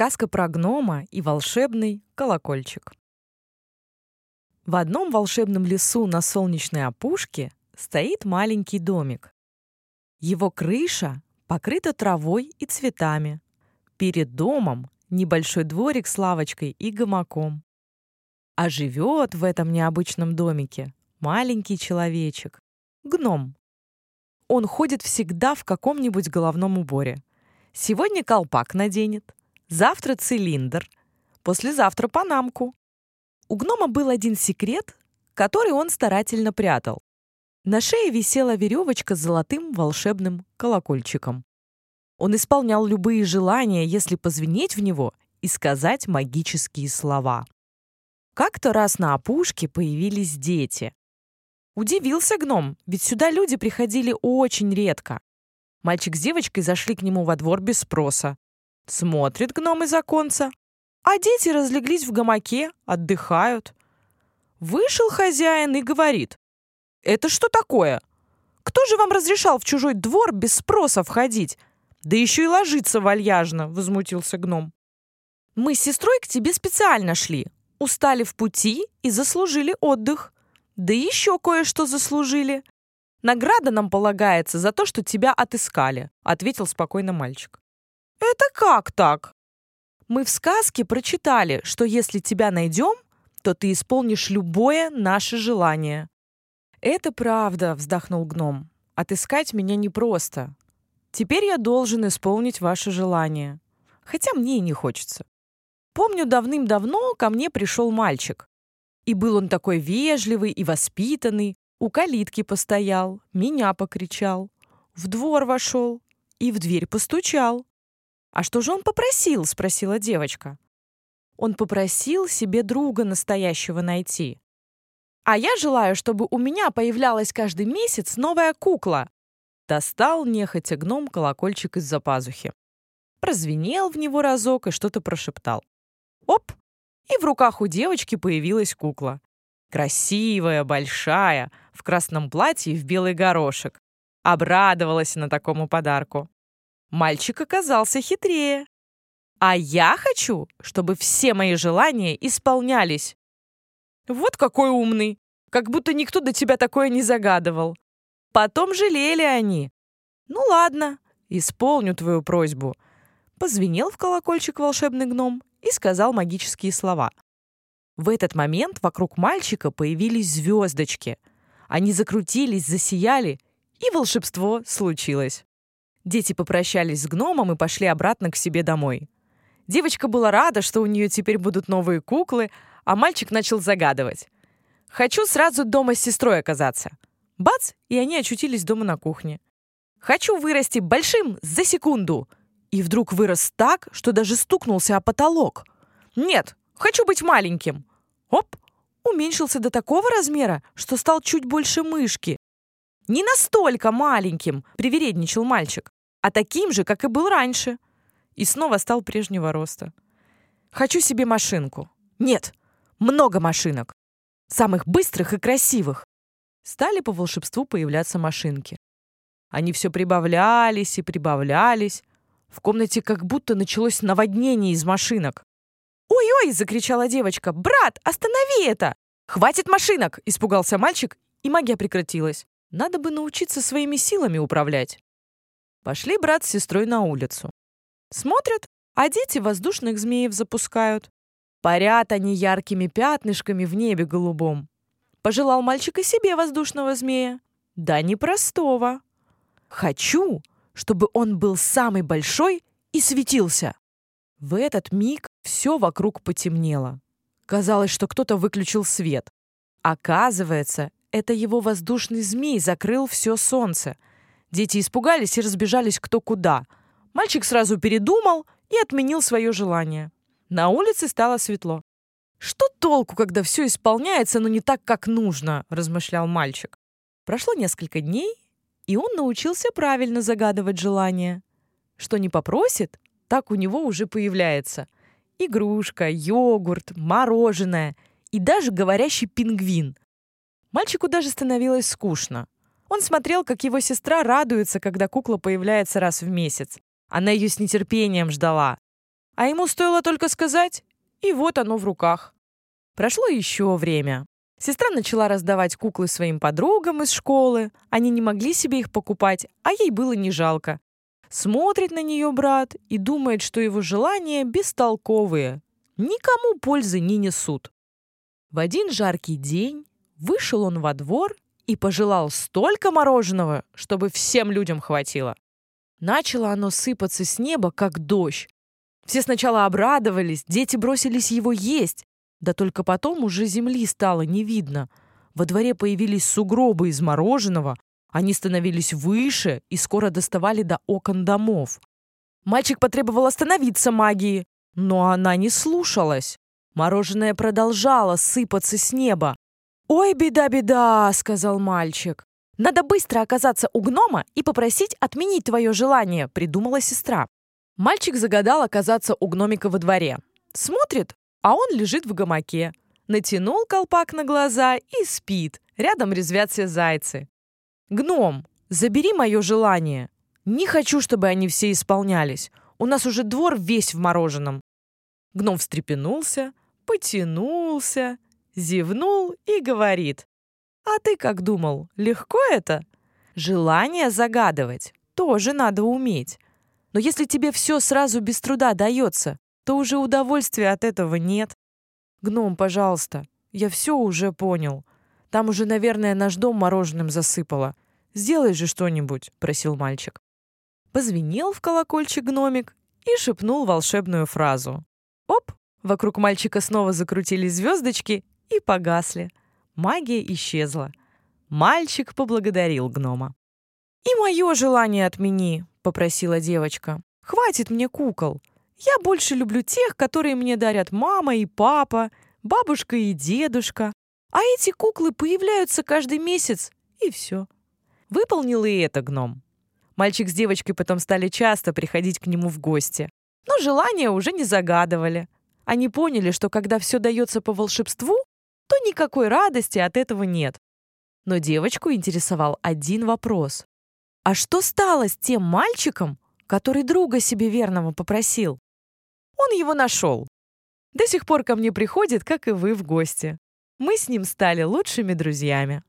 Сказка про гнома и волшебный колокольчик. В одном волшебном лесу на солнечной опушке стоит маленький домик. Его крыша покрыта травой и цветами. Перед домом небольшой дворик с лавочкой и гамаком. А живет в этом необычном домике маленький человечек — гном. Он ходит всегда в каком-нибудь головном уборе. Сегодня колпак наденет, завтра цилиндр, послезавтра панамку. У гнома был один секрет, который он старательно прятал. На шее висела веревочка с золотым волшебным колокольчиком. Он исполнял любые желания, если позвенеть в него и сказать магические слова. Как-то раз на опушке появились дети. Удивился гном, ведь сюда люди приходили очень редко. Мальчик с девочкой зашли к нему во двор без спроса. Смотрит гном из оконца, а дети разлеглись в гамаке, отдыхают. Вышел хозяин и говорит, «Это что такое? Кто же вам разрешал в чужой двор без спроса входить? Да еще и ложиться вальяжно!» — возмутился гном. «Мы с сестрой к тебе специально шли, устали в пути и заслужили отдых. Да еще кое-что заслужили. Награда нам полагается за то, что тебя отыскали», — ответил спокойно мальчик. «Это как так?» «Мы в сказке прочитали, что если тебя найдем, то ты исполнишь любое наше желание». «Это правда», — вздохнул гном. «Отыскать меня непросто. Теперь я должен исполнить ваше желание. Хотя мне и не хочется. Помню, давным-давно ко мне пришел мальчик. И был он такой вежливый и воспитанный, у калитки постоял, меня покричал, в двор вошел и в дверь постучал. «А что же он попросил?» — спросила девочка. Он попросил себе друга настоящего найти. «А я желаю, чтобы у меня появлялась каждый месяц новая кукла». Достал нехотя гном колокольчик из-за пазухи. Прозвенел в него разок и что-то прошептал. Оп! И в руках у девочки появилась кукла. Красивая, большая, в красном платье и в белый горошек. Обрадовалась на такому подарку. Мальчик оказался хитрее. А я хочу, чтобы все мои желания исполнялись. Вот какой умный. Как будто никто до тебя такое не загадывал. Потом жалели они. Ну ладно, исполню твою просьбу. Позвенел в колокольчик волшебный гном и сказал магические слова. В этот момент вокруг мальчика появились звездочки. Они закрутились, засияли, и волшебство случилось. Дети попрощались с гномом и пошли обратно к себе домой. Девочка была рада, что у нее теперь будут новые куклы, а мальчик начал загадывать. «Хочу сразу дома с сестрой оказаться». Бац, и они очутились дома на кухне. «Хочу вырасти большим за секунду». И вдруг вырос так, что даже стукнулся о потолок. «Нет, хочу быть маленьким». Оп, уменьшился до такого размера, что стал чуть больше мышки. Не настолько маленьким, привередничал мальчик, а таким же, как и был раньше. И снова стал прежнего роста. Хочу себе машинку. Нет, много машинок. Самых быстрых и красивых. Стали по волшебству появляться машинки. Они все прибавлялись и прибавлялись. В комнате как будто началось наводнение из машинок. «Ой-ой!» — закричала девочка. «Брат, останови это!» «Хватит машинок!» — испугался мальчик, и магия прекратилась. Надо бы научиться своими силами управлять. Пошли брат с сестрой на улицу. Смотрят, а дети воздушных змеев запускают. Парят они яркими пятнышками в небе голубом. Пожелал мальчик и себе воздушного змея. Да непростого. Хочу, чтобы он был самый большой и светился. В этот миг все вокруг потемнело. Казалось, что кто-то выключил свет. Оказывается, это его воздушный змей закрыл все солнце. Дети испугались и разбежались кто куда. Мальчик сразу передумал и отменил свое желание. На улице стало светло. «Что толку, когда все исполняется, но не так, как нужно?» – размышлял мальчик. Прошло несколько дней, и он научился правильно загадывать желания. Что не попросит, так у него уже появляется. Игрушка, йогурт, мороженое и даже говорящий пингвин. Мальчику даже становилось скучно. Он смотрел, как его сестра радуется, когда кукла появляется раз в месяц. Она ее с нетерпением ждала. А ему стоило только сказать, и вот оно в руках. Прошло еще время. Сестра начала раздавать куклы своим подругам из школы. Они не могли себе их покупать, а ей было не жалко. Смотрит на нее брат и думает, что его желания бестолковые, никому пользы не несут. В один жаркий день вышел он во двор и пожелал столько мороженого, чтобы всем людям хватило. Начало оно сыпаться с неба, как дождь. Все сначала обрадовались, дети бросились его есть, да только потом уже земли стало не видно. Во дворе появились сугробы из мороженого, они становились выше и скоро доставали до окон домов. Мальчик потребовал остановиться магии, но она не слушалась. Мороженое продолжало сыпаться с неба. «Ой, беда-беда!» — сказал мальчик. «Надо быстро оказаться у гнома и попросить отменить твое желание», — придумала сестра. Мальчик загадал оказаться у гномика во дворе. Смотрит, а он лежит в гамаке. Натянул колпак на глаза и спит. Рядом резвятся зайцы. «Гном, забери мое желание. Не хочу, чтобы они все исполнялись. У нас уже двор весь в мороженом». Гном встрепенулся, потянулся, зевнул и говорит. «А ты как думал, легко это? Желание загадывать тоже надо уметь. Но если тебе все сразу без труда дается, то уже удовольствия от этого нет. Гном, пожалуйста, я все уже понял. Там уже, наверное, наш дом мороженым засыпало. Сделай же что-нибудь, просил мальчик. Позвенел в колокольчик гномик и шепнул волшебную фразу. Оп! Вокруг мальчика снова закрутились звездочки и погасли. Магия исчезла. Мальчик поблагодарил гнома. «И мое желание отмени», — попросила девочка. «Хватит мне кукол. Я больше люблю тех, которые мне дарят мама и папа, бабушка и дедушка. А эти куклы появляются каждый месяц, и все». Выполнил и это гном. Мальчик с девочкой потом стали часто приходить к нему в гости. Но желания уже не загадывали. Они поняли, что когда все дается по волшебству, то никакой радости от этого нет. Но девочку интересовал один вопрос. А что стало с тем мальчиком, который друга себе верного попросил? Он его нашел. До сих пор ко мне приходит, как и вы, в гости. Мы с ним стали лучшими друзьями.